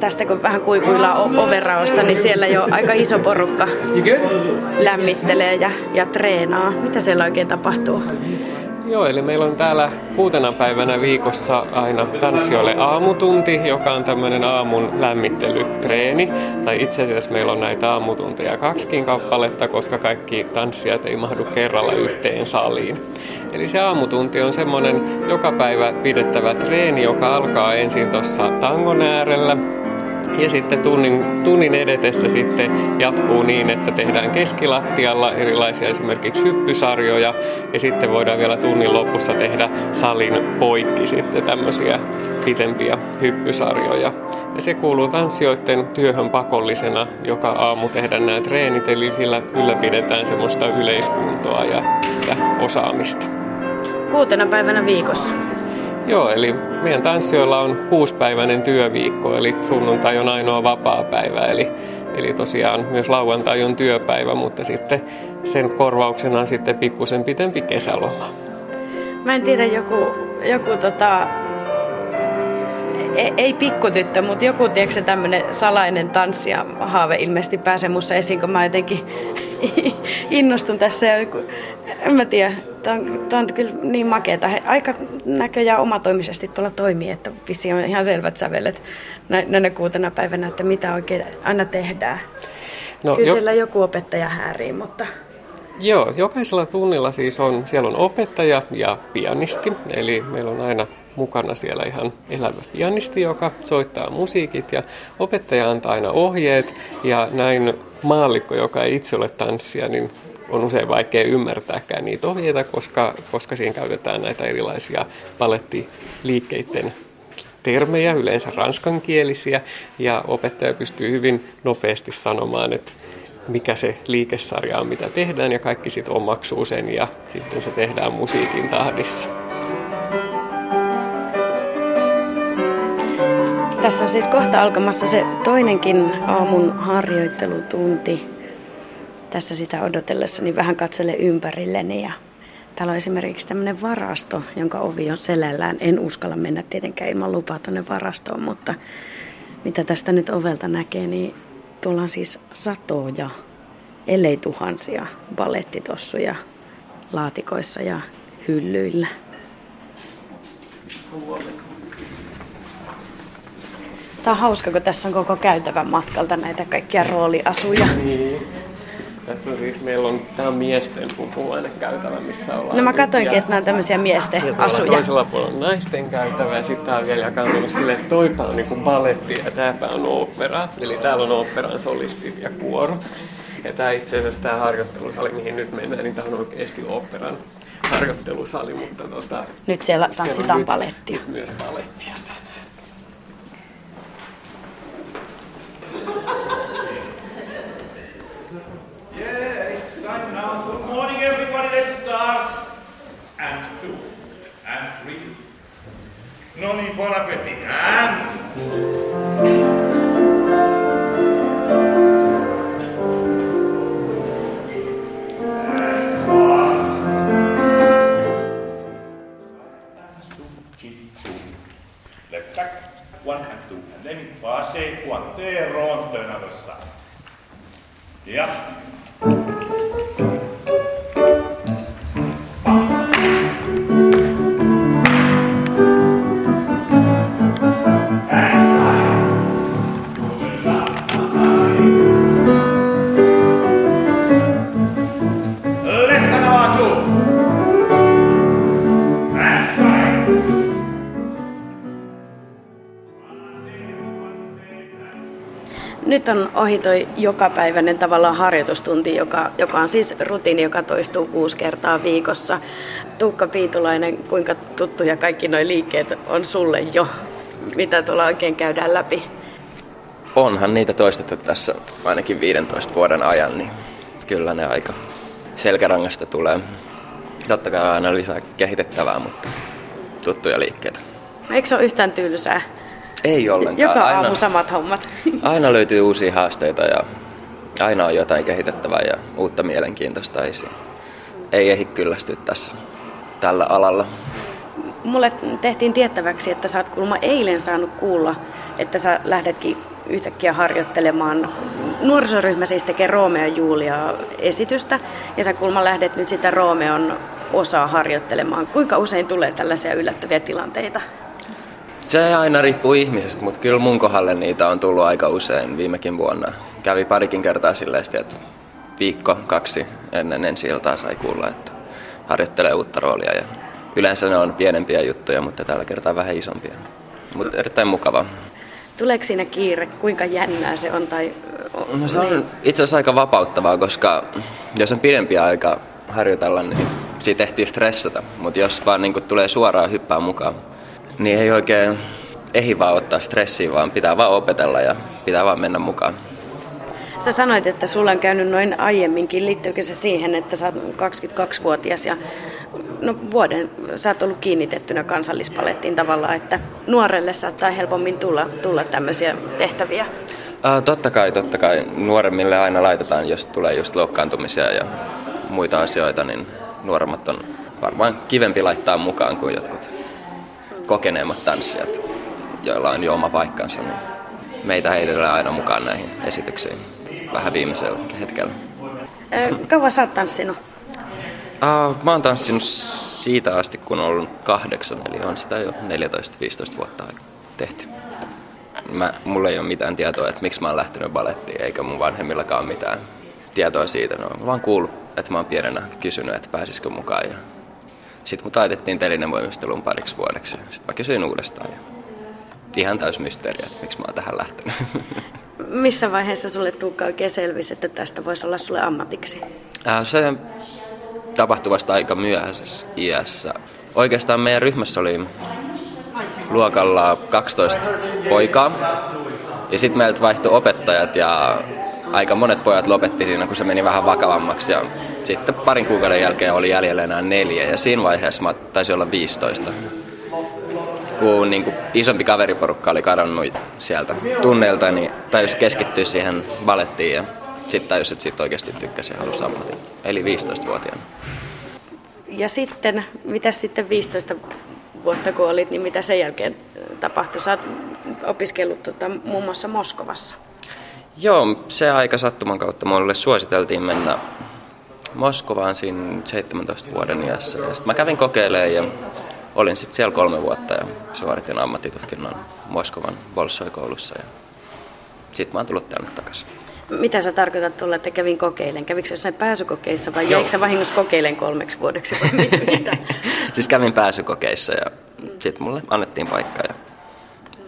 tästä kun vähän kuivuillaan overraosta, niin siellä jo aika iso porukka lämmittelee ja, ja treenaa. Mitä siellä oikein tapahtuu? Joo, eli meillä on täällä kuutena päivänä viikossa aina tanssijoille aamutunti, joka on tämmöinen aamun lämmittelytreeni. Tai itse asiassa meillä on näitä aamutunteja kaksikin kappaletta, koska kaikki tanssijat ei mahdu kerralla yhteen saliin. Eli se aamutunti on semmoinen joka päivä pidettävä treeni, joka alkaa ensin tuossa tangon äärellä, ja sitten tunnin, tunnin edetessä sitten jatkuu niin, että tehdään keskilattialla erilaisia esimerkiksi hyppysarjoja ja sitten voidaan vielä tunnin lopussa tehdä salin poikki sitten tämmöisiä pitempiä hyppysarjoja. Ja se kuuluu tanssijoiden työhön pakollisena joka aamu tehdä nämä treenit, eli sillä ylläpidetään semmoista yleiskuntoa ja sitä osaamista. Kuutena päivänä viikossa. Joo, eli meidän tanssijoilla on kuuspäiväinen työviikko, eli sunnuntai on ainoa vapaa päivä, eli, eli tosiaan myös lauantai on työpäivä, mutta sitten sen korvauksena on sitten pikkusen pitempi kesäloma. Mä en tiedä, joku, joku tota, ei, ei pikkutyttö, mutta joku tiedätkö, tämmöinen salainen tanssija haave ilmeisesti pääsee musta esiin, kun mä jotenkin innostun tässä. Ja, en mä tiedä, tämä on, tämä on kyllä niin makeeta. He aika näköjään omatoimisesti tuolla toimii, että vissiin on ihan selvät sävelet näinä kuutena päivänä, että mitä oikein aina tehdään. No, kyllä jo... siellä joku opettaja häärii, mutta... Joo, jokaisella tunnilla siis on, siellä on opettaja ja pianisti, eli meillä on aina mukana siellä ihan elävä pianisti, joka soittaa musiikit ja opettaja antaa aina ohjeet ja näin maallikko, joka ei itse ole tanssia, niin on usein vaikea ymmärtääkään niitä ohjeita, koska, koska siinä käytetään näitä erilaisia palettiliikkeiden termejä, yleensä ranskankielisiä, ja opettaja pystyy hyvin nopeasti sanomaan, että mikä se liikesarja on, mitä tehdään, ja kaikki sitten omaksuu sen, ja sitten se tehdään musiikin tahdissa. Tässä on siis kohta alkamassa se toinenkin aamun harjoittelutunti. Tässä sitä odotellessa niin vähän katsele ympärilleni ja täällä on esimerkiksi tämmöinen varasto, jonka ovi on selällään. En uskalla mennä tietenkään ilman lupaa tuonne varastoon, mutta mitä tästä nyt ovelta näkee, niin tuolla on siis satoja, ellei tuhansia balettitossuja laatikoissa ja hyllyillä. Tämä on hauska, kun tässä on koko käytävän matkalta näitä kaikkia rooliasuja. Niin. Tässä on siis, meillä on, tämä on miesten käytävä, missä ollaan. No mä katsoinkin, että nämä on tämmöisiä miesten ja asuja. toisella puolella on naisten käytävä ja sitten tää on vielä jakantunut silleen, että toipa on niinku baletti ja tääpä on opera. Eli täällä on operan solistit ja kuoro. Ja tämä itse asiassa tämä harjoittelusali, mihin nyt mennään, niin tämä on oikeasti operan harjoittelusali, mutta tota, Nyt siellä tanssitaan balettia. Nyt myös balettia. No niin, buon non mi buon appetito. Ah. Fase cuattro, ohi toi jokapäiväinen tavallaan harjoitustunti, joka, joka on siis rutiini, joka toistuu kuusi kertaa viikossa. Tuukka Piitulainen, kuinka tuttuja kaikki nuo liikkeet on sulle jo? Mitä tuolla oikein käydään läpi? Onhan niitä toistettu tässä ainakin 15 vuoden ajan, niin kyllä ne aika selkärangasta tulee. Totta kai aina lisää kehitettävää, mutta tuttuja liikkeitä. Eikö se ole yhtään tylsää? Ei ollenkaan. Joka aamu aina, samat hommat. Aina löytyy uusia haasteita ja aina on jotain kehitettävää ja uutta mielenkiintoista. Ei, ei ehdi kyllästyä tässä tällä alalla. mulle tehtiin tiettäväksi, että sä oot kuulemma eilen saanut kuulla, että sä lähdetkin yhtäkkiä harjoittelemaan. Nuorisoryhmä siis tekee Romeo Julia esitystä ja sä kuulemma lähdet nyt sitä Romeon osaa harjoittelemaan. Kuinka usein tulee tällaisia yllättäviä tilanteita? Se aina riippuu ihmisestä, mutta kyllä mun kohdalle niitä on tullut aika usein viimekin vuonna. Kävi parikin kertaa silleen, että viikko, kaksi ennen ensi iltaa sai kuulla, että harjoittelee uutta roolia. Ja yleensä ne on pienempiä juttuja, mutta tällä kertaa vähän isompia. Mutta erittäin mukava. Tuleeko siinä kiire? Kuinka jännää se on? Tai... No se on itse asiassa aika vapauttavaa, koska jos on pidempi aika harjoitella, niin siitä ehtii stressata. Mutta jos vaan niin tulee suoraan hyppää mukaan, niin ei oikein ehdi vaan ottaa stressiä, vaan pitää vaan opetella ja pitää vaan mennä mukaan. Sä sanoit, että sulla on käynyt noin aiemminkin. Liittyykö se siihen, että sä oot 22-vuotias ja no, vuoden sä oot ollut kiinnitettynä kansallispalettiin tavallaan, että nuorelle saattaa helpommin tulla, tulla tämmöisiä tehtäviä? Uh, totta kai, totta kai. Nuoremmille aina laitetaan, jos tulee just loukkaantumisia ja muita asioita, niin nuoremmat on varmaan kivempi laittaa mukaan kuin jotkut kokeneemmat tanssijat, joilla on jo oma paikkansa. Niin meitä heitellään aina mukaan näihin esityksiin vähän viimeisellä hetkellä. Kauan sä oot tanssinut? Uh, mä oon tanssinut siitä asti, kun olen ollut kahdeksan, eli on sitä jo 14-15 vuotta tehty. Mä, mulla ei ole mitään tietoa, että miksi mä oon lähtenyt balettiin, eikä mun vanhemmillakaan mitään tietoa siitä. No, mä vaan kuullut, että mä oon pienenä kysynyt, että pääsisikö mukaan. Ja sitten mut laitettiin telinevoimisteluun pariksi vuodeksi. Sitten mä kysyin uudestaan. Ja ihan täys mysteeri, että miksi mä oon tähän lähtenyt. Missä vaiheessa sulle Tuukka oikein selvisi, että tästä voisi olla sulle ammatiksi? Äh, se tapahtui vasta aika myöhäisessä iässä. Oikeastaan meidän ryhmässä oli luokalla 12 poikaa. Ja sitten meiltä vaihtui opettajat ja aika monet pojat lopetti siinä, kun se meni vähän vakavammaksi. Ja sitten parin kuukauden jälkeen oli jäljellä enää neljä ja siinä vaiheessa mä taisin olla 15 kun niin kuin isompi kaveriporukka oli kadonnut sieltä tunneilta, niin tajus keskittyä siihen balettiin ja sitten tajus, että siitä oikeasti tykkäsi ja halusi ammatin. Eli 15-vuotiaana. Ja sitten, mitä sitten 15 vuotta kun olit, niin mitä sen jälkeen tapahtui? Sä oot opiskellut tota, muun muassa Moskovassa. Joo, se aika sattuman kautta mulle suositeltiin mennä Moskovaan siinä 17 vuoden iässä. Ja sitten mä kävin kokeilemaan ja olin sitten siellä kolme vuotta ja suoritin ammattitutkinnon Moskovan Bolshoi-koulussa. Ja sitten mä oon tullut tänne takaisin. Mitä sä tarkoitat tuolla, että kävin kokeilen? Kävikö jossain pääsykokeissa vai jäikö sä vahingossa kokeilen kolmeksi vuodeksi vai mitä? siis kävin pääsykokeissa ja sitten mulle annettiin paikka ja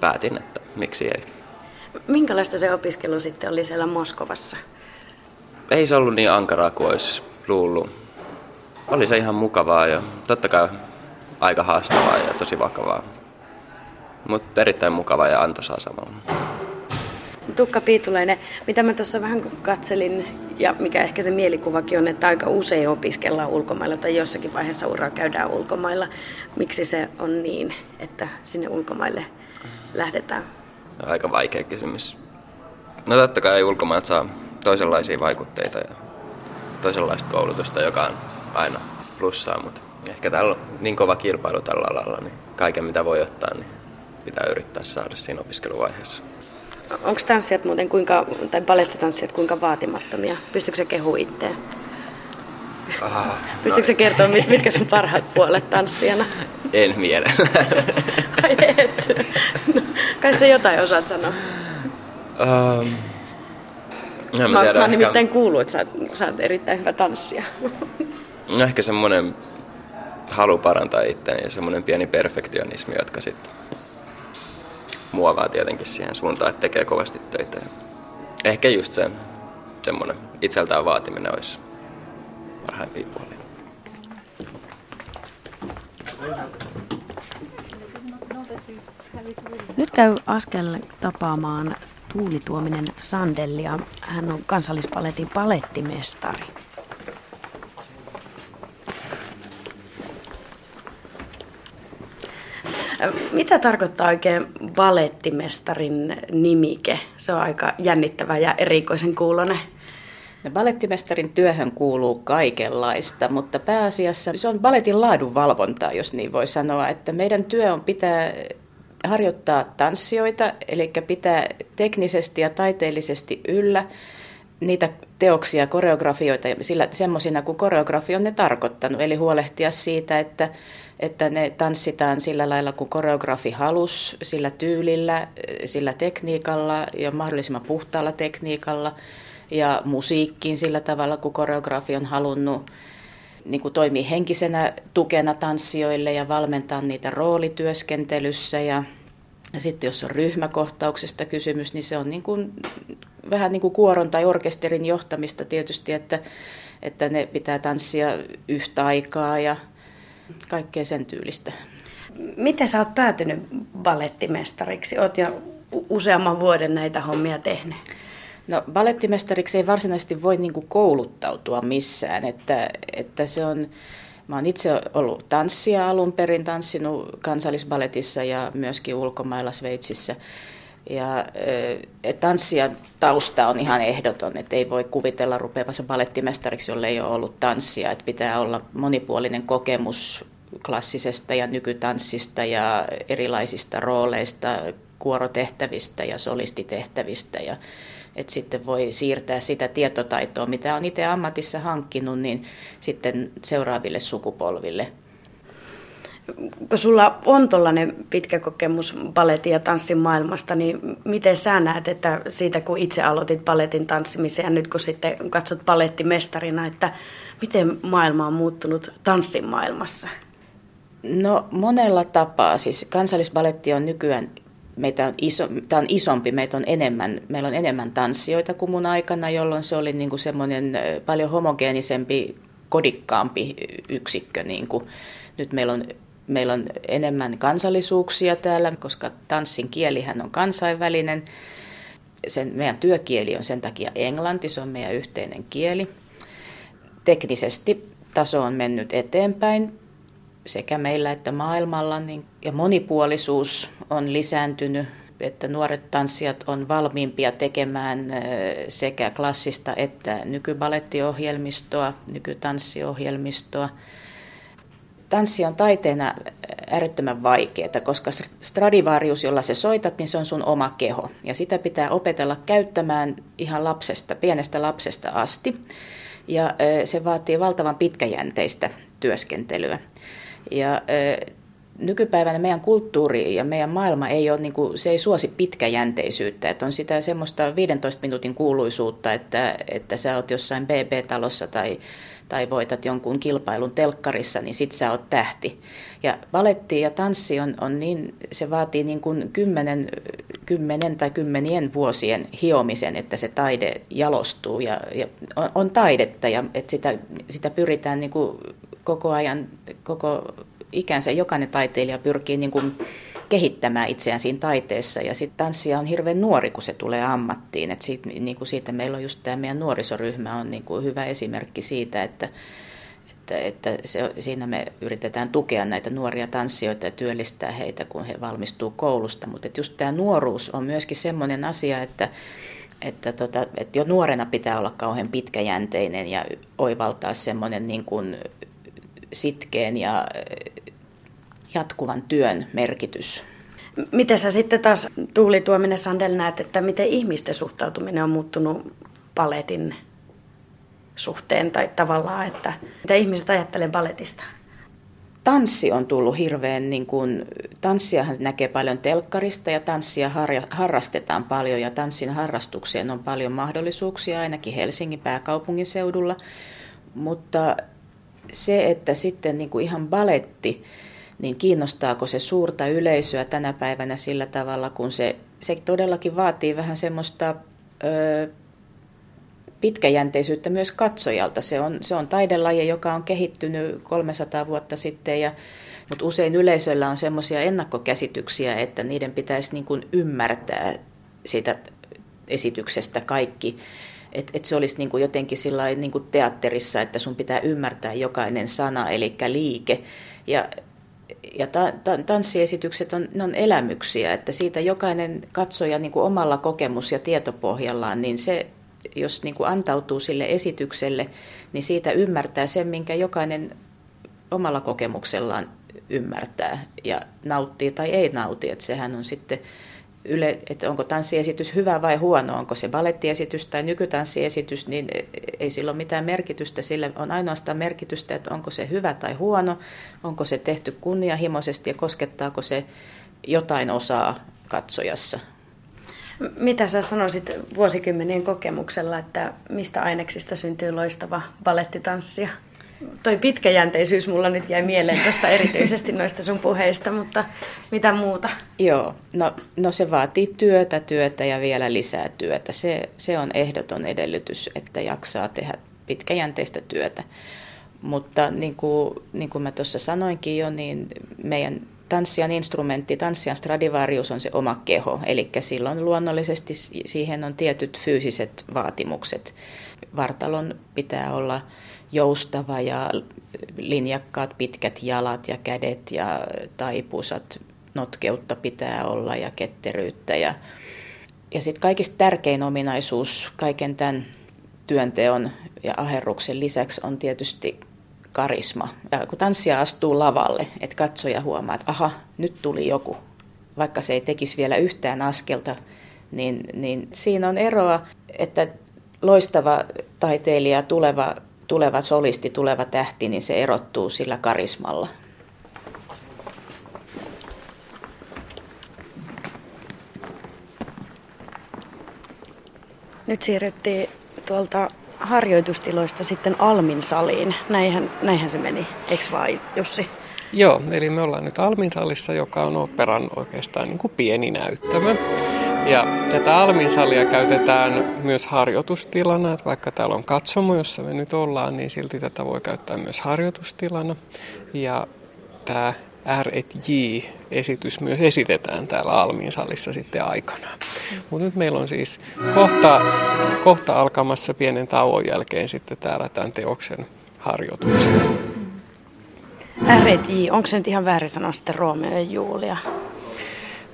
päätin, että miksi ei. Minkälaista se opiskelu sitten oli siellä Moskovassa? Ei se ollut niin ankaraa kuin olisi luullut. Oli se ihan mukavaa ja totta kai aika haastavaa ja tosi vakavaa. Mutta erittäin mukavaa ja antoisaa samalla. Tukka Piitulainen, mitä mä tuossa vähän katselin, ja mikä ehkä se mielikuvakin on, että aika usein opiskellaan ulkomailla tai jossakin vaiheessa uraa käydään ulkomailla. Miksi se on niin, että sinne ulkomaille lähdetään? Aika vaikea kysymys. No totta kai ulkomailta saa toisenlaisia vaikutteita ja toisenlaista koulutusta, joka on aina plussaa, mutta ehkä täällä on niin kova kilpailu tällä alalla, niin kaiken mitä voi ottaa, niin pitää yrittää saada siinä opiskeluvaiheessa. Onko tanssijat muuten kuinka, tai balettitanssijat kuinka vaatimattomia? Pystyykö se kehu itseään? Ah, Pystyykö no. se kertoa, mitkä sun parhaat puolet tanssijana? En mielellä. Ai et. No, kai se jotain osaat sanoa. Um, mä, mä, tiedä, mä nimittäin kuullut, että sä, sä oot erittäin hyvä tanssija. No ehkä semmoinen halu parantaa itseäni ja semmoinen pieni perfektionismi, jotka sitten muovaa tietenkin siihen suuntaan, että tekee kovasti töitä. Ehkä just sen semmoinen itseltään vaatiminen olisi parhaimpia puolia. Nyt käy askel tapaamaan Tuuli Tuominen Sandellia. Hän on kansallispaletin palettimestari. Mitä tarkoittaa oikein balettimestarin nimike? Se on aika jännittävä ja erikoisen kuulonen. No, balettimestarin työhön kuuluu kaikenlaista, mutta pääasiassa se on baletin laadunvalvontaa, jos niin voi sanoa, että meidän työ on pitää harjoittaa tanssijoita, eli pitää teknisesti ja taiteellisesti yllä niitä teoksia, koreografioita sillä, semmoisina kuin koreografi on ne tarkoittanut, eli huolehtia siitä, että, että ne tanssitaan sillä lailla kuin koreografi halus, sillä tyylillä, sillä tekniikalla ja mahdollisimman puhtaalla tekniikalla ja musiikkiin sillä tavalla, kuin koreografi on halunnut niin kuin toimii henkisenä tukena tanssijoille ja valmentaa niitä roolityöskentelyssä. Ja, ja sitten jos on ryhmäkohtauksesta kysymys, niin se on niin kuin, vähän niin kuin kuoron tai orkesterin johtamista tietysti, että, että ne pitää tanssia yhtä aikaa ja kaikkea sen tyylistä. Miten sä oot päätynyt balettimestariksi? Oot jo useamman vuoden näitä hommia tehnyt. No balettimestariksi ei varsinaisesti voi niin kuin kouluttautua missään, että, että se on, mä oon itse ollut tanssia alun perin, tanssinut kansallisbaletissa ja myöskin ulkomailla Sveitsissä. Ja e, tanssia tausta on ihan ehdoton, että ei voi kuvitella rupeavassa balettimestariksi, jolle ei ole ollut tanssia. Että pitää olla monipuolinen kokemus klassisesta ja nykytanssista ja erilaisista rooleista, kuorotehtävistä ja solistitehtävistä. Ja, että sitten voi siirtää sitä tietotaitoa, mitä on itse ammatissa hankkinut, niin sitten seuraaville sukupolville. Kun sulla on tuollainen pitkä kokemus paletin ja tanssin maailmasta, niin miten sä näet, että siitä kun itse aloitit paletin tanssimisen ja nyt kun sitten katsot palettimestarina, että miten maailma on muuttunut tanssin maailmassa? No monella tapaa. Siis kansallisbaletti on nykyään meitä on, iso, tämä on isompi, meitä on enemmän, meillä on enemmän tanssijoita kuin mun aikana, jolloin se oli niin kuin semmoinen paljon homogeenisempi, kodikkaampi yksikkö. Niin kuin. Nyt meillä on, meillä on enemmän kansallisuuksia täällä, koska tanssin kielihän on kansainvälinen. Sen, meidän työkieli on sen takia englanti, se on meidän yhteinen kieli. Teknisesti taso on mennyt eteenpäin sekä meillä että maailmalla, niin, ja monipuolisuus on lisääntynyt, että nuoret tanssijat on valmiimpia tekemään sekä klassista että nykybalettiohjelmistoa, nykytanssiohjelmistoa. Tanssi on taiteena äärettömän vaikeaa, koska Stradivarius, jolla se soitat, niin se on sun oma keho. Ja sitä pitää opetella käyttämään ihan lapsesta, pienestä lapsesta asti. Ja se vaatii valtavan pitkäjänteistä työskentelyä. Ja nykypäivänä meidän kulttuuri ja meidän maailma ei ole, niin kuin, se ei suosi pitkäjänteisyyttä. Että on sitä semmoista 15 minuutin kuuluisuutta, että, että sä oot jossain BB-talossa tai, tai voitat jonkun kilpailun telkkarissa, niin sit sä oot tähti. Ja valetti ja tanssi on, on niin, se vaatii niin kuin kymmenen, kymmenen tai kymmenien vuosien hiomisen, että se taide jalostuu ja, ja on, on taidetta ja että sitä, sitä pyritään niin kuin koko ajan, koko ikänsä jokainen taiteilija pyrkii niin kuin kehittämään itseään siinä taiteessa. Ja sitten tanssia on hirveän nuori, kun se tulee ammattiin. Et siitä, niin kuin siitä meillä on just tämä meidän nuorisoryhmä on niin kuin hyvä esimerkki siitä, että, että, että se, siinä me yritetään tukea näitä nuoria tanssijoita ja työllistää heitä, kun he valmistuu koulusta. Mutta just tämä nuoruus on myöskin sellainen asia, että, että, tota, että jo nuorena pitää olla kauhean pitkäjänteinen ja oivaltaa semmoinen niin kuin sitkeen ja eh, jatkuvan työn merkitys. Miten sä sitten taas Tuuli Tuominen Sandel näet, että miten ihmisten suhtautuminen on muuttunut paletin suhteen tai tavallaan, että mitä ihmiset ajattelee paletista? Tanssi on tullut hirveän, niin kuin, tanssiahan näkee paljon telkkarista ja tanssia har, harrastetaan paljon ja tanssin harrastukseen on paljon mahdollisuuksia ainakin Helsingin pääkaupungin seudulla, mutta se, että sitten niin kuin ihan baletti, niin kiinnostaako se suurta yleisöä tänä päivänä sillä tavalla, kun se, se todellakin vaatii vähän semmoista ö, pitkäjänteisyyttä myös katsojalta. Se on, se on taidelaji, joka on kehittynyt 300 vuotta sitten, ja, mutta usein yleisöllä on semmoisia ennakkokäsityksiä, että niiden pitäisi niin kuin ymmärtää siitä esityksestä kaikki että et se olisi niin kuin jotenkin niin kuin teatterissa, että sun pitää ymmärtää jokainen sana, eli liike. Ja, ja ta, ta, tanssiesitykset on, ne on elämyksiä, että siitä jokainen katsoja niin kuin omalla kokemus- ja tietopohjallaan, niin se jos niin kuin antautuu sille esitykselle, niin siitä ymmärtää sen, minkä jokainen omalla kokemuksellaan ymmärtää ja nauttii tai ei nauti. Että sehän on sitten yle, että onko tanssiesitys hyvä vai huono, onko se balettiesitys tai nykytanssiesitys, niin ei sillä ole mitään merkitystä. Sillä on ainoastaan merkitystä, että onko se hyvä tai huono, onko se tehty kunnianhimoisesti ja koskettaako se jotain osaa katsojassa. Mitä sä sanoisit vuosikymmenien kokemuksella, että mistä aineksista syntyy loistava balettitanssia? Toi pitkäjänteisyys mulla nyt jäi mieleen tuosta erityisesti noista sun puheista, mutta mitä muuta? Joo, no, no se vaatii työtä, työtä ja vielä lisää työtä. Se, se on ehdoton edellytys, että jaksaa tehdä pitkäjänteistä työtä. Mutta niin kuin, niin kuin mä tuossa sanoinkin jo, niin meidän tanssian instrumentti, tanssian Stradivarius on se oma keho, eli silloin luonnollisesti siihen on tietyt fyysiset vaatimukset. Vartalon pitää olla joustava ja linjakkaat pitkät jalat ja kädet ja taipusat, notkeutta pitää olla ja ketteryyttä. Ja, ja sitten kaikista tärkein ominaisuus kaiken tämän työnteon ja aherruksen lisäksi on tietysti karisma. Ja kun tanssija astuu lavalle, että katsoja huomaa, että aha, nyt tuli joku, vaikka se ei tekisi vielä yhtään askelta, niin, niin siinä on eroa, että loistava taiteilija, tuleva tuleva solisti, tuleva tähti, niin se erottuu sillä karismalla. Nyt siirryttiin tuolta harjoitustiloista sitten Almin saliin. Näinhän, näinhän se meni, eikö vai Jussi? Joo, eli me ollaan nyt Almin salissa, joka on operan oikeastaan niin kuin pieni näyttämö. Ja tätä Almin-salia käytetään myös harjoitustilana, että vaikka täällä on katsomo, jossa me nyt ollaan, niin silti tätä voi käyttää myös harjoitustilana. Ja tämä R&J-esitys myös esitetään täällä Almin salissa sitten aikanaan. Mutta nyt meillä on siis kohta, kohta alkamassa pienen tauon jälkeen sitten täällä tämän teoksen harjoitukset. R&J, onko se nyt ihan väärin sanoa sitten Romeo ja Julia?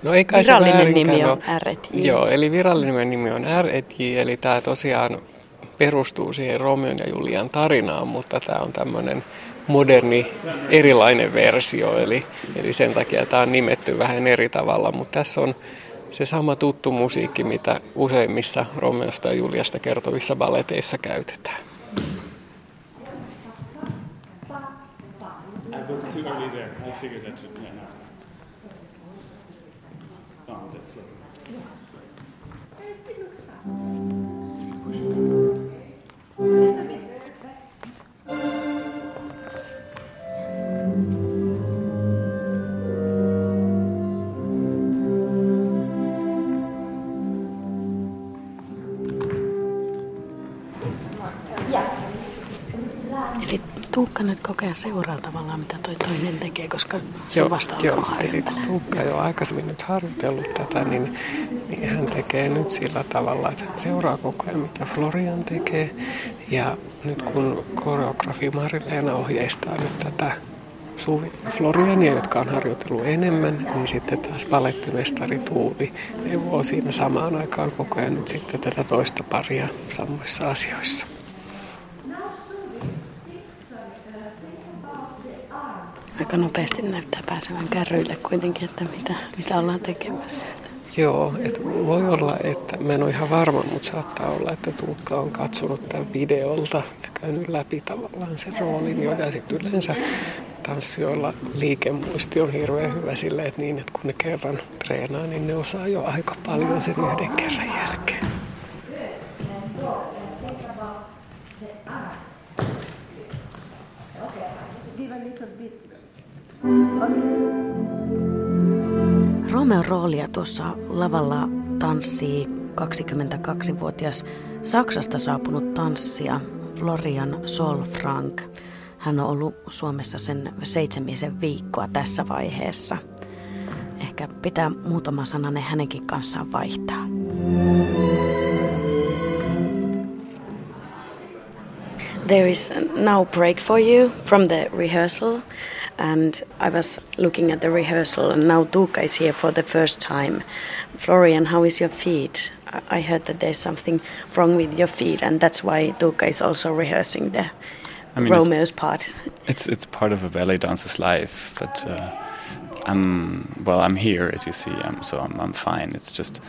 No ei kai virallinen nimi on R&J. Joo, eli virallinen nimi on R&J, eli tämä tosiaan perustuu siihen Romeon ja Julian tarinaan, mutta tämä on tämmöinen moderni, erilainen versio, eli, eli sen takia tämä on nimetty vähän eri tavalla, mutta tässä on se sama tuttu musiikki, mitä useimmissa Romeosta ja Juliasta kertovissa balleteissa käytetään. I was too early there. I figured that should nyt kokea seuraa tavallaan, mitä toi toinen tekee, koska se joo, vasta joo, eli Tuukka jo aikaisemmin nyt harjoitellut tätä, niin, niin hän tekee nyt sillä tavalla, että hän seuraa koko ajan, mitä Florian tekee. Ja nyt kun koreografi Marileena ohjeistaa nyt tätä Suvi ja Floriania, jotka on harjoitellut enemmän, niin sitten taas palettimestari Tuuli neuvoo siinä samaan aikaan koko ajan nyt sitten tätä toista paria samoissa asioissa. Aika nopeasti näyttää pääsevän kärryille kuitenkin, että mitä, mitä ollaan tekemässä. Joo, että voi olla, että mä en ole ihan varma, mutta saattaa olla, että Tuukka on katsonut tämän videolta ja käynyt läpi tavallaan sen roolin jo. Ja sitten yleensä tanssijoilla liikemuisti on hirveän hyvä sille, että niin, että kun ne kerran treenaa, niin ne osaa jo aika paljon sen yhden kerran jälkeen. Romeo roolia tuossa lavalla tanssii 22-vuotias Saksasta saapunut tanssija Florian Solfrank. Hän on ollut Suomessa sen seitsemisen viikkoa tässä vaiheessa. Ehkä pitää muutama sananen hänenkin kanssaan vaihtaa. There is now break for you from the rehearsal. And I was looking at the rehearsal, and now Tuukka is here for the first time. Florian, how is your feet I heard that there's something wrong with your feet, and that's why Tuukka is also rehearsing the I mean, Romeo's it's, part. It's it's part of a ballet dancer's life, but uh, I'm well. I'm here, as you see, I'm, so I'm, I'm fine. It's just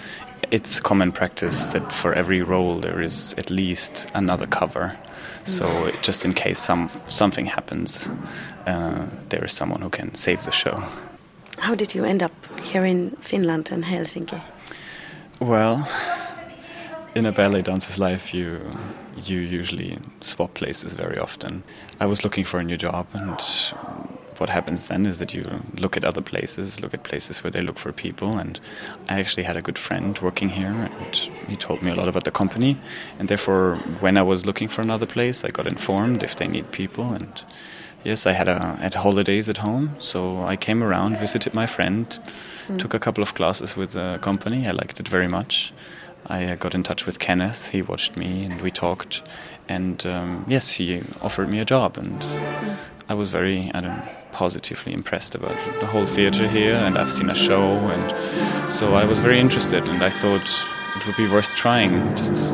it's common practice that for every role there is at least another cover. So mm. just in case some something happens, uh, there is someone who can save the show. How did you end up here in Finland and Helsinki? Well, in a ballet dancer's life, you you usually swap places very often. I was looking for a new job, and what happens then is that you look at other places, look at places where they look for people. And I actually had a good friend working here, and he told me a lot about the company. And therefore, when I was looking for another place, I got informed if they need people. And yes, I had a had holidays at home, so I came around, visited my friend, mm. took a couple of classes with the company. I liked it very much. I uh, got in touch with Kenneth. He watched me, and we talked. And um, yes, he offered me a job, and mm. I was very, I don't know, positively impressed about the whole theater here. And I've seen a show, and so I was very interested. And I thought it would be worth trying, just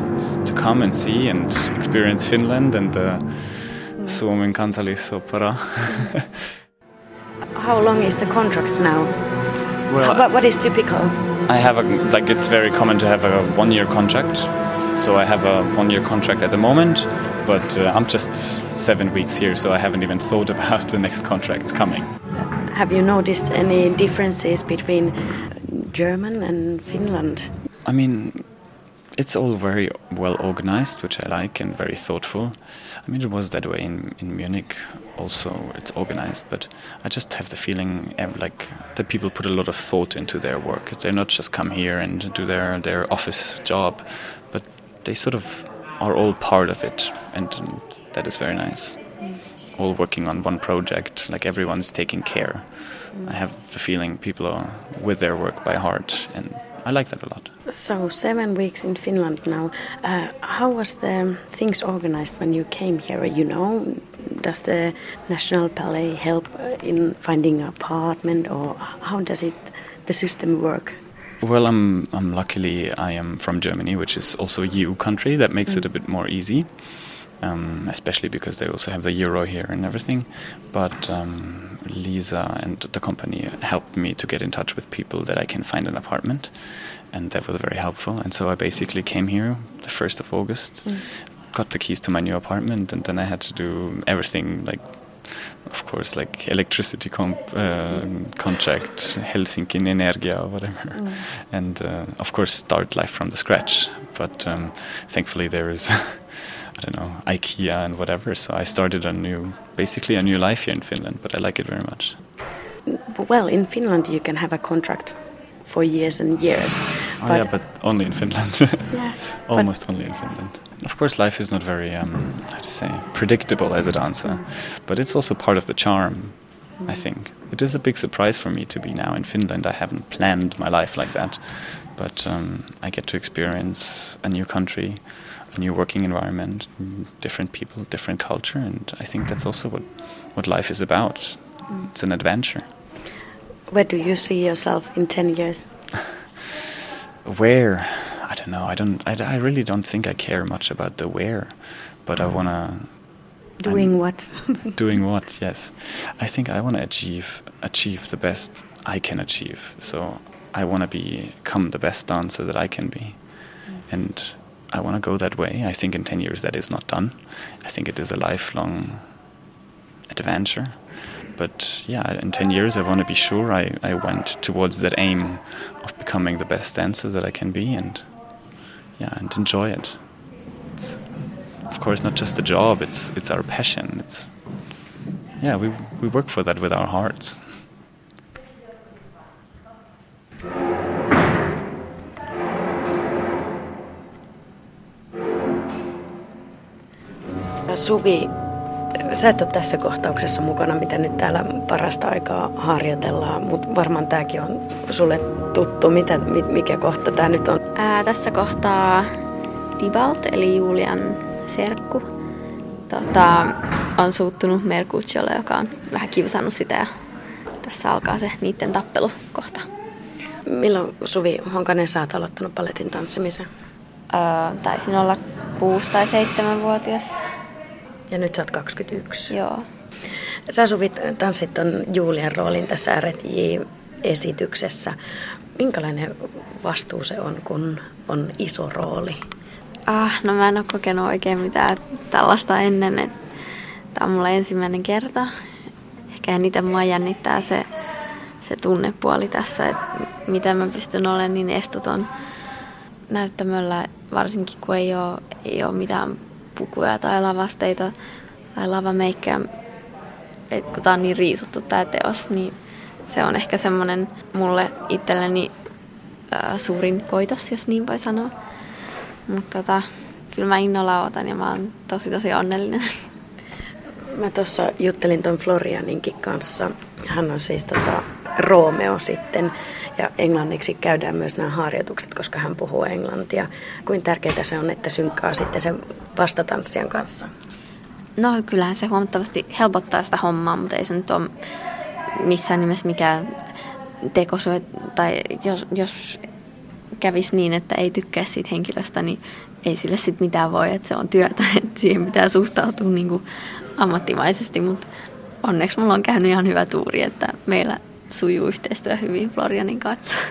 to come and see and experience Finland and the Suomen kansallisopera. How long is the contract now? Well, How, what is typical? I have a like it's very common to have a one-year contract. So I have a one-year contract at the moment, but uh, I'm just seven weeks here, so I haven't even thought about the next contracts coming. Have you noticed any differences between German and Finland? I mean, it's all very well organized, which I like, and very thoughtful. I mean, it was that way in, in Munich also. It's organized, but I just have the feeling like the people put a lot of thought into their work. They're not just come here and do their, their office job, but they sort of are all part of it, and, and that is very nice. Mm. All working on one project, like everyone's taking care. Mm. I have the feeling people are with their work by heart, and I like that a lot. So seven weeks in Finland now. Uh, how was the things organized when you came here? You know, does the National Ballet help uh, in finding an apartment, or how does it the system work? Well, I'm, I'm luckily I am from Germany, which is also a EU country. That makes mm. it a bit more easy, um, especially because they also have the euro here and everything. But um, Lisa and the company helped me to get in touch with people that I can find an apartment, and that was very helpful. And so I basically came here the first of August, mm. got the keys to my new apartment, and then I had to do everything like. Of course, like electricity comp, uh, contract, Helsinki Energia or whatever, mm. and uh, of course start life from the scratch. But um, thankfully there is I don't know, IKEA and whatever. So I started a new, basically a new life here in Finland, but I like it very much. Well, in Finland you can have a contract for years and years. Oh but yeah, but only in Finland. yeah, Almost only in Finland. Of course, life is not very, um, how to say, predictable as a dancer, mm. but it's also part of the charm. Mm. I think it is a big surprise for me to be now in Finland. I haven't planned my life like that, but um, I get to experience a new country a new working environment, different people, different culture, and I think that's also what what life is about. Mm. It's an adventure. Where do you see yourself in ten years? where? I don't know. I don't. I, I really don't think I care much about the where, but I wanna. Doing I'm what? doing what? Yes, I think I want to achieve achieve the best I can achieve. So I want to become the best dancer that I can be, mm. and I want to go that way. I think in 10 years that is not done. I think it is a lifelong adventure. But yeah, in 10 years, I want to be sure I, I went towards that aim of becoming the best dancer that I can be and yeah, and enjoy it. It's, of course, not just a job, it's, it's our passion. It's, yeah, we, we work for that with our hearts. Suvi, sä et ole tässä kohtauksessa mukana, mitä nyt täällä parasta aikaa harjoitellaan, mutta varmaan tämäkin on sulle tuttu. Mitä, mikä kohta tämä nyt on? Ää, tässä kohtaa Tibalt, eli Julian serkku, tota, on suuttunut Mercutiolle, joka on vähän kiusannut sitä ja tässä alkaa se niiden tappelukohta. Milloin Suvi Honkanen sä oot aloittanut paletin tanssimisen? Öö, taisin olla 6 tai 7-vuotias. Ja nyt sä oot 21. Joo. Sä Suvi tanssit ton Julian roolin tässä RJ-esityksessä. Minkälainen vastuu se on, kun on iso rooli? Ah, no mä en ole kokenut oikein mitään tällaista ennen. Tämä on mulla ensimmäinen kerta. Ehkä eniten mua jännittää se, se tunnepuoli tässä, että miten mä pystyn olemaan niin estoton näyttämöllä, varsinkin kun ei ole, ei ole mitään pukuja tai lavasteita tai lavameikkejä. Et kun tää on niin riisuttu tää teos, niin se on ehkä semmoinen mulle itselleni ää, suurin koitos, jos niin voi sanoa. Mutta tota, kyllä mä innolla otan ja mä oon tosi tosi onnellinen. Mä tuossa juttelin ton Florianinkin kanssa. Hän on siis tota Romeo sitten. Ja englanniksi käydään myös nämä harjoitukset, koska hän puhuu englantia. Kuin tärkeää se on, että synkkaa sitten sen vastatanssijan kanssa? No kyllähän se huomattavasti helpottaa sitä hommaa, mutta ei se nyt ole missään nimessä mikään tekosyö. Tai jos, jos kävisi niin, että ei tykkää siitä henkilöstä, niin ei sille sitten mitään voi, että se on työtä, että siihen pitää suhtautua niin kuin ammattimaisesti, mutta onneksi mulla on käynyt ihan hyvä tuuri, että meillä sujuu yhteistyö hyvin Florianin kanssa.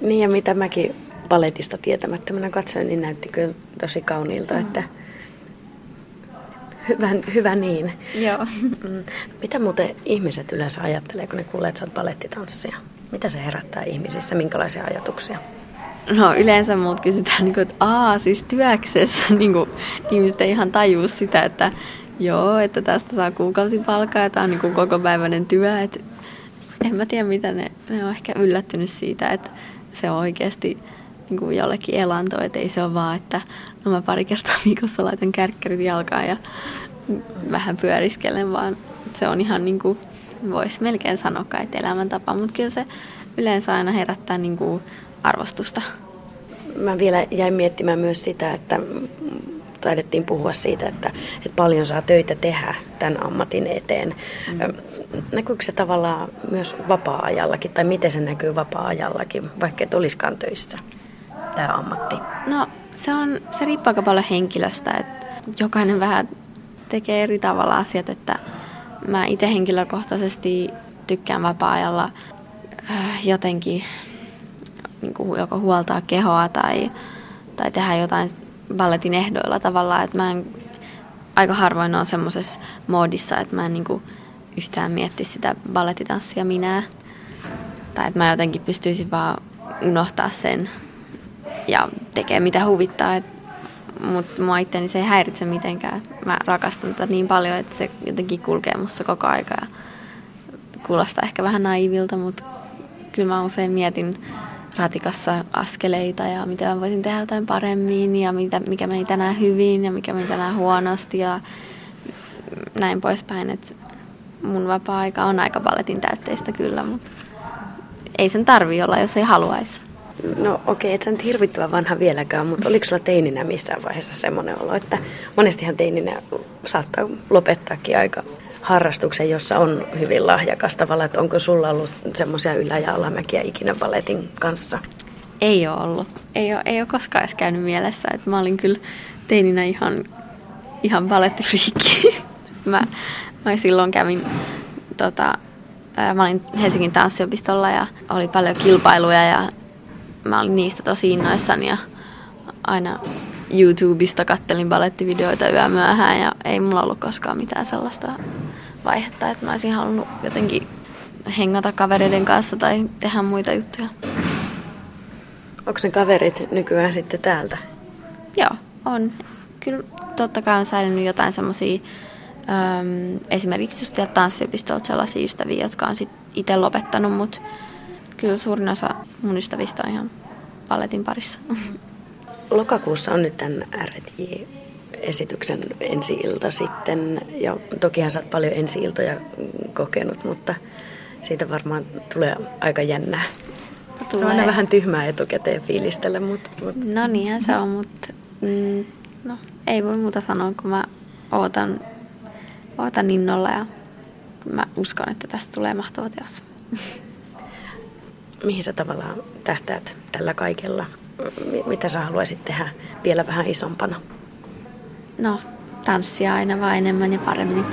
Niin ja mitä mäkin paletista tietämättömänä katsoin, niin näytti kyllä tosi kauniilta, mm. että hyvä, hyvä niin. Joo. Mm. Mitä muuten ihmiset yleensä ajattelee, kun ne kuulee, että sä oot balettitanssija? Mitä se herättää ihmisissä? Minkälaisia ajatuksia? No yleensä muut kysytään, niin kuin, että aa, siis työksessä. niin kuin, ihmiset ei ihan tajuu sitä, että joo, että tästä saa kuukausipalkkaa ja tämä on niin kuin koko päiväinen työ. Et en mä tiedä, mitä ne, ne on ehkä yllättynyt siitä, että se on oikeasti niin kuin jollekin elanto, että ei se ole vaan, että no mä pari kertaa viikossa laitan kärkkärit jalkaan ja vähän pyöriskelen, vaan se on ihan niin kuin, voisi melkein sanoa että elämäntapa, mutta kyllä se yleensä aina herättää niin kuin arvostusta. Mä vielä jäin miettimään myös sitä, että taidettiin puhua siitä, että, että paljon saa töitä tehdä tämän ammatin eteen. Mm. Näkyykö se tavallaan myös vapaa-ajallakin, tai miten se näkyy vapaa-ajallakin, vaikka et olisikaan töissä, tämä ammatti? No se, on, se riippuu aika paljon henkilöstä, että jokainen vähän tekee eri tavalla asiat, että mä itse henkilökohtaisesti tykkään vapaa-ajalla äh, jotenkin niin kuin joko huoltaa kehoa tai, tai tehdä jotain balletin ehdoilla tavallaan, että mä en, aika harvoin on semmoisessa moodissa, että mä en niin kuin yhtään mietti sitä balletitanssia minä. Tai että mä jotenkin pystyisin vaan unohtaa sen ja tekee mitä huvittaa. Mutta mua itseäni se ei häiritse mitenkään. Mä rakastan tätä niin paljon, että se jotenkin kulkee musta koko aika. Ja kuulostaa ehkä vähän naivilta, mutta kyllä mä usein mietin ratikassa askeleita ja mitä mä voisin tehdä jotain paremmin ja mitä, mikä meni tänään hyvin ja mikä meni tänään huonosti ja näin poispäin. Et mun vapaa-aika on aika balletin täytteistä kyllä, mutta ei sen tarvi olla, jos ei haluaisi. No okei, okay, et sä nyt hirvittävän vanha vieläkään, mutta oliko sulla teininä missään vaiheessa semmoinen olo, että monestihan teininä saattaa lopettaakin aika harrastuksen, jossa on hyvin lahjakas tavalla, että onko sulla ollut semmoisia ylä- ja alamäkiä ikinä balletin kanssa? Ei ole ollut. Ei ole, ei ole koskaan edes käynyt mielessä. Että mä olin kyllä teininä ihan, ihan balettifriikki. mä, mä silloin kävin, tota, mä olin Helsingin tanssiopistolla ja oli paljon kilpailuja ja mä olin niistä tosi innoissani ja aina YouTubesta kattelin balettivideoita yömyöhään ja ei mulla ollut koskaan mitään sellaista vaihetta, että mä olisin halunnut jotenkin hengata kavereiden kanssa tai tehdä muita juttuja. Onko ne kaverit nykyään sitten täältä? Joo, on. Kyllä totta kai on säilynyt jotain semmoisia, esimerkiksi just sieltä tanssiopistolta sellaisia ystäviä, jotka on itse lopettanut, mutta kyllä suurin osa mun ystävistä on ihan balletin parissa. Lokakuussa on nyt tämän RJ-esityksen ensi-ilta sitten. Ja tokihan sä oot paljon ensi-iltoja kokenut, mutta siitä varmaan tulee aika jännää. Tulee. Se on aina vähän tyhmää etukäteen fiilistellä, mutta... mutta... No niinhän se on, mutta mm, no, ei voi muuta sanoa, kun mä ootan, ootan innolla ja mä uskon, että tästä tulee mahtava teos. mihin sä tavallaan tähtäät tällä kaikella? Mitä sä haluaisit tehdä vielä vähän isompana? No, tanssia aina vaan enemmän ja paremmin.